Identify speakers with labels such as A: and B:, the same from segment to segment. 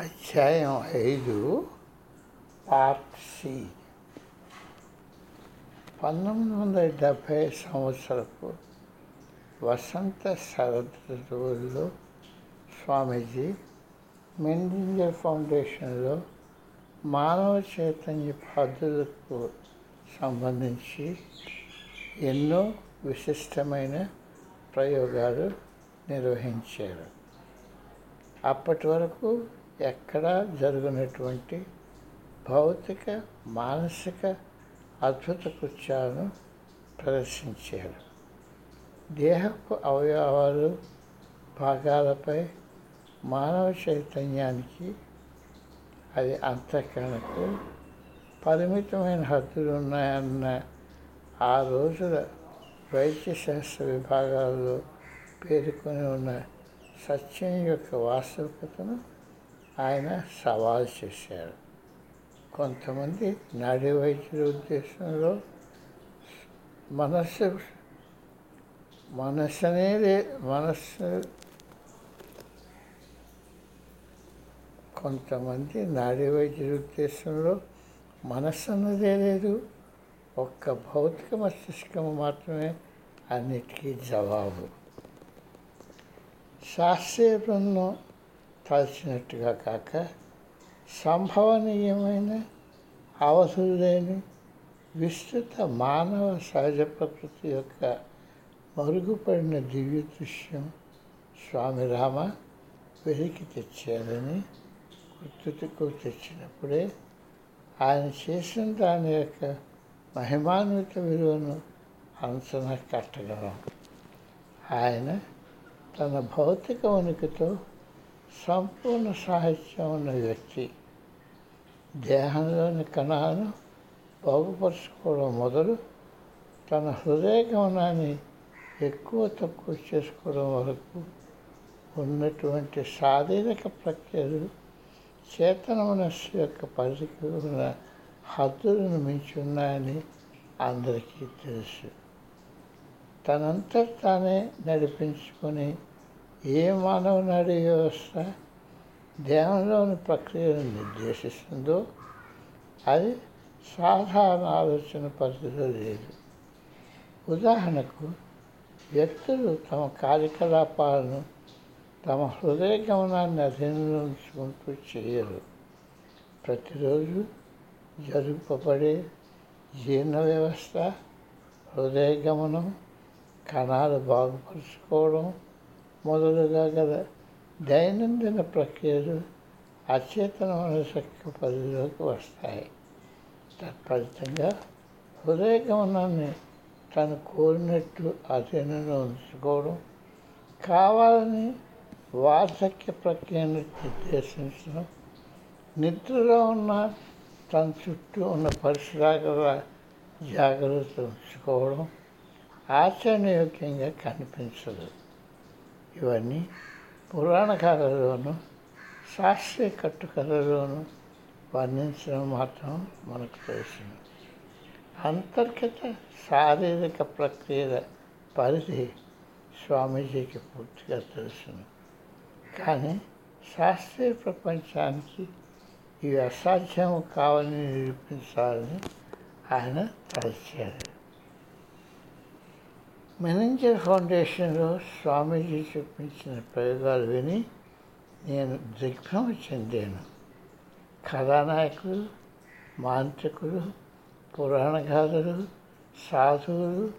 A: అధ్యాయం ఐదు part C. పంతొమ్మిది వందల డెబ్భై సంవత్సరపు వసంత శరదృతువుల్లో స్వామీజీ మెండింజర్ ఫౌండేషన్లో మానవ చైతన్య పద్ధతులకు సంబంధించి ఎన్నో విశిష్టమైన ప్రయోగాలు నిర్వహించారు. అప్పటి వరకు ఎక్కడా జరుగునటువంటి భౌతిక మానసిక అద్భుత కృత్యాలను ప్రదర్శించారు. దేహపు అవయవాలు భాగాలపై మానవ చైతన్యానికి అది అంతఃకరణకు పరిమితమైన హద్దులు ఉన్నాయన్న ఆ రోజుల వైద్యశాస్త్ర విభాగాల్లో పేర్కొని ఉన్న సత్యం యొక్క వాస్తవికతను ఆయన సవాల్ చేశారు. కొంతమంది నాడీ వైద్యుల ఉద్దేశంలో మనస్సు మనస్సు అనేది మనస్సు కొంతమంది నాడీ వైద్యుల ఉద్దేశంలో మనస్సు అన్నదే లేదు. ఒక్క భౌతిక మస్తిష్కం మాత్రమే అన్నిటికీ జవాబు. శాస్త్రీయ బృందం తలచినట్టుగా కాక సంభవనీయమైన అవధులు విస్తృత మానవ సహజ ప్రకృతి యొక్క మరుగుపడిన దివ్య దృశ్యం స్వామి రామ వెలికి తెచ్చారని గుర్తుకు తెచ్చినప్పుడే ఆయన చేసిన దాని యొక్క మహిమాన్విత విలువను అంచనా కట్టగలం ఆయన తన భౌతిక ఉనికితో సంపూర్ణ సాహిత్యం ఉన్న వ్యక్తి. దేహంలోని కణాలను బాగుపరుచుకోవడం మొదలు తన హృదయ గమనాన్ని ఎక్కువ తక్కువ చేసుకోవడం వరకు ఉన్నటువంటి శారీరక ప్రక్రియలు చేతన మనస్సు యొక్క పరిధికి ఉన్న హద్దులను మించి ఉన్నాయని అందరికీ తెలుసు. తనంతా తానే నడిపించుకొని ఏ మానవ నాడీ వ్యవస్థ ధ్యానంలోని ప్రక్రియను నిర్దేశిస్తుందో అది సాధారణ ఆలోచన పరిధిలో లేదు. ఉదాహరణకు వ్యక్తులు తమ కార్యకలాపాలను తమ హృదయ గమనాన్ని అధీనంలో ఉంచుకుంటూ చేయరు. ప్రతిరోజు జరుపబడే జీర్ణ వ్యవస్థ హృదయ గమనం కణాలు బాగుపరుచుకోవడం మొదలుగా గల దైనందిన ప్రక్రియలు అచేతన శక్తి పరిధిలోకి వస్తాయి. తత్ఫలితంగా హృదయ గమనాన్ని తను కోరినట్టు అధీనంలో ఉంచుకోవడం కావాలని వార్ధక్య ప్రక్రియను నిర్దేశించడం నిద్రలో ఉన్న తన చుట్టూ ఉన్న పరిసరాల జాగ్రత్త ఉంచుకోవడం ఆచరణయోగ్యంగా కనిపించదు. ఇవన్నీ పురాణ కథలోను శాస్త్రీయ కట్టుకథలోను వర్ణించడం మాత్రం మనకు తెలుసును అంతర్గత శారీరక ప్రక్రియల పరిధి స్వామీజీకి పూర్తిగా తెలుసును. కానీ శాస్త్రీయ ప్రపంచానికి ఇవి అసాధ్యం కావాలని నిరూపించాలని ఆయన తలచారు. మెనంజర్ ఫౌండేషన్లో స్వామీజీ చూపించిన ప్రయోగాలు విని నేను దిగ్భ్రమ చెందాను. కథానాయకులు మాంత్రికులు పురాణగాథలు సాధువులు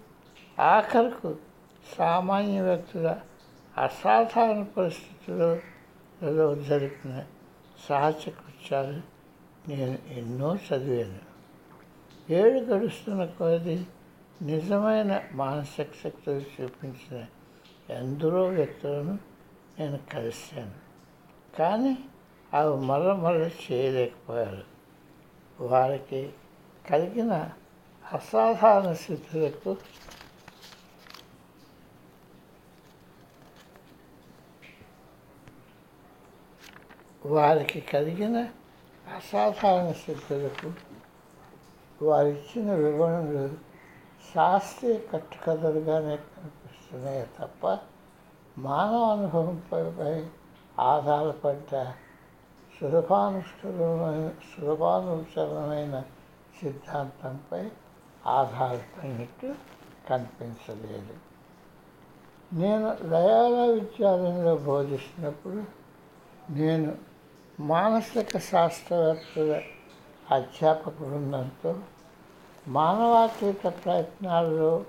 A: ఆఖరుకు సామాన్య వ్యక్తుల అసాధారణ పరిస్థితులలో జరిపిన సహజ కృత్యాలు నేను ఎన్నో చదివాను. ఏడు గడుస్తున్న కొద్ది నిజమైన మానసిక శక్తులు చూపించిన ఎందరో వ్యక్తులను నేను కలిశాను. కానీ అవి మరమర చేయలేకపోయారు. వారికి కలిగిన అసాధారణ స్థితులకు వారికి కలిగిన అసాధారణ స్థితులకు వారిచ్చిన వివరణలు శాస్త్రీయ కట్టుకథలుగానే కనిపిస్తున్నాయి తప్ప మానవ అనుభవంపై ఆధారపడ్డ సులభానుష్కరమైన సులభానుసరమైన సిద్ధాంతంపై ఆధారపడినట్టు కనిపించలేదు. నేను లయాల విద్యాలయంలో బోధిస్తున్నప్పుడు నేను మానసిక శాస్త్రవేత్తల అధ్యాపక బృందంతో మానవాతీత ప్రయత్నాలలో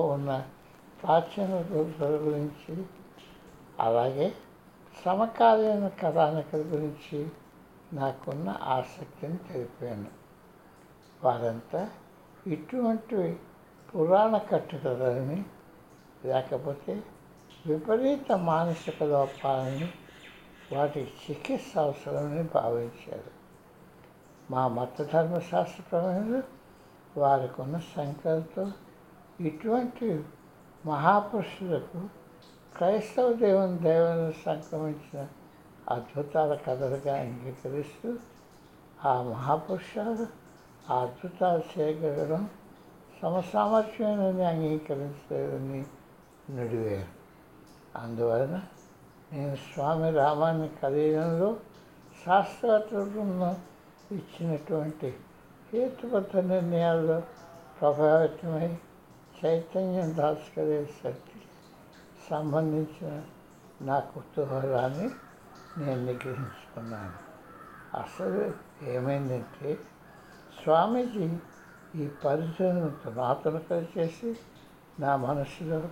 A: ఉన్న ప్రాచీన రోజుల గురించి అలాగే సమకాలీన కథానికల గురించి నాకున్న ఆసక్తిని తెలిపాను. వారంతా ఇటువంటి పురాణ కట్టుకలని లేకపోతే విపరీత మానసిక లోపాలని వాటి చికిత్స అవసరమని భావించారు. మా మత ధర్మశాస్త్ర వారికి ఉన్న సంఖ్యలతో ఇటువంటి మహాపురుషులకు క్రైస్తవ దేవుని దేవుని సంక్రమించిన అద్భుతాల కథలుగా అంగీకరిస్తూ ఆ మహాపురుషులు ఆ అద్భుతాలు చేయగలగడం సమసామర్థ్యమైనది అంగీకరించలేదని నుడివేరు. అందువలన నేను స్వామి రామాన్ని కలియడంలో శాస్త్రవేత్తల ఇచ్చినటువంటి హేతుబద్ధ నిర్ణయాల్లో ప్రభావితమై చైతన్యం దాచుకునే శక్తి సంబంధించిన నా కుతూహలాన్ని నేను నిగ్రహించుకున్నాను. అసలు ఏమైందంటే స్వామీజీ ఈ పరిచయను పునాతనకలు చేసి నా మనసులో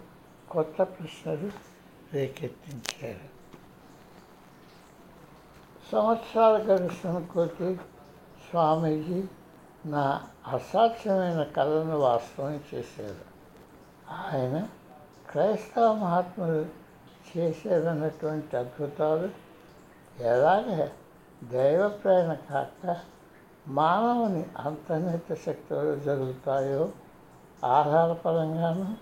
A: కొత్త ప్రశ్నలు రేకెత్తించారు. సంవత్సరాల గడుస్తున్న కొద్దీ స్వామీజీ నా అసాధ్యమైన కళను వాస్తవం చేశారు ఆయన క్రైస్తవ మహాత్ములు చేసేదన్నటువంటి అద్భుతాలు ఎలాగ దైవప్రేరణ కాక మానవుని అంతర్నిత శక్తులు జరుగుతాయో ఆధారపరంగాను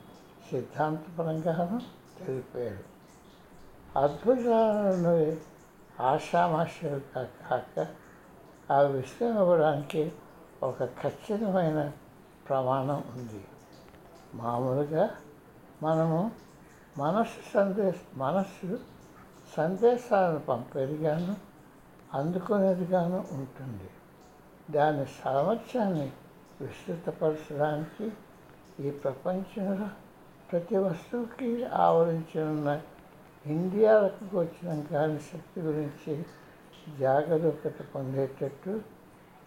A: సిద్ధాంతపరంగాను తెలిపాడు. అద్భుతాలను ఆషామాషలు కాక ఆ విషయం ఇవ్వడానికి ఒక ఖచ్చితమైన ప్రమాణం ఉంది. మామూలుగా మనము మనస్సు సందేశ మనస్సు సందేశాలను పంపేదిగాను అందుకునేదిగాను ఉంటుంది. దాని సామర్థ్యాన్ని విస్తృతపరచడానికి ఈ ప్రపంచంలో ప్రతి వస్తువుకి ఆవరించి ఉన్న ఇండియాలకు వచ్చిన గాలి శక్తి గురించి జాగరూకత పొందేటట్టు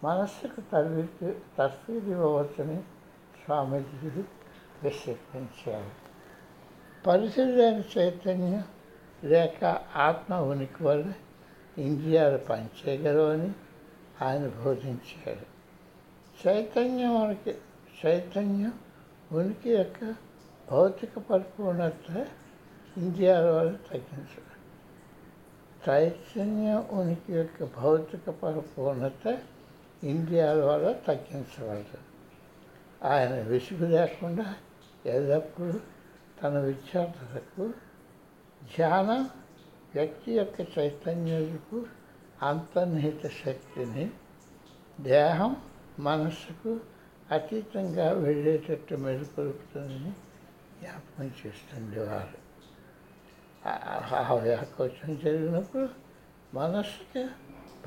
A: మనస్సుకు తర్వీదు తర్ఫీదు ఇవ్వవచ్చని స్వామీజీలు విశ్లేషించారు పరిశుద్ధైన చైతన్యం లేక ఆత్మ ఉనికి వల్ల ఇంద్రియాలు పనిచేయగలవని ఆయన బోధించారు చైతన్యం ఉనికి చైతన్యం ఉనికి యొక్క భౌతిక పరిపూర్ణత ఇంద్రియాల వల్ల తగ్గించడం చైతన్యం ఉనికి యొక్క భౌతిక పరిపూర్ణత ఇంద్రియాల వల్ల తగ్గించగలరు. ఆయన విసుగు లేకుండా ఎల్లప్పుడూ తన విద్యార్థులకు ధ్యానం వ్యక్తి యొక్క చైతన్యకు అంతర్నిహిత శక్తిని దేహం మనస్సుకు అతీతంగా వెళ్ళేటట్టు మెరుగుపరుపుతుందని జ్ఞాపకం చేస్తుండేవారు ఆ వ్యాకోచం జరిగినప్పుడు మనస్సుకి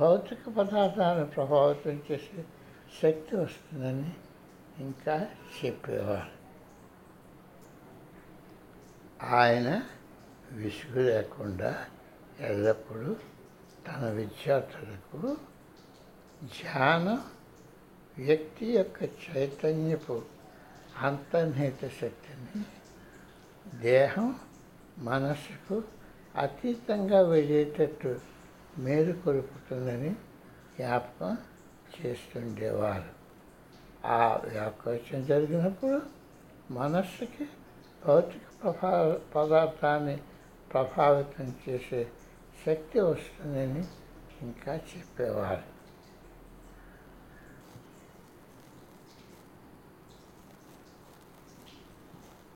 A: భౌతిక పదార్థాలను ప్రభావితం చేసే శక్తి వస్తుందని ఇంకా చెప్పేవారు. ఆయన విసుగు లేకుండా ఎల్లప్పుడూ తన విద్యార్థులకు ధ్యానం వ్యక్తి యొక్క చైతన్యపు అంతర్నిహిత శక్తిని దేహం మనసుకు అతీతంగా వెళ్ళేటట్టు మేలు కొలుపుతుందని జ్ఞాపకం చేస్తుండేవారు. ఆ వ్యాకోచం జరిగినప్పుడు మనస్సుకి భౌతిక ప్రభా పదార్థాన్ని ప్రభావితం చేసే శక్తి వస్తుందని ఇంకా చెప్పేవారు.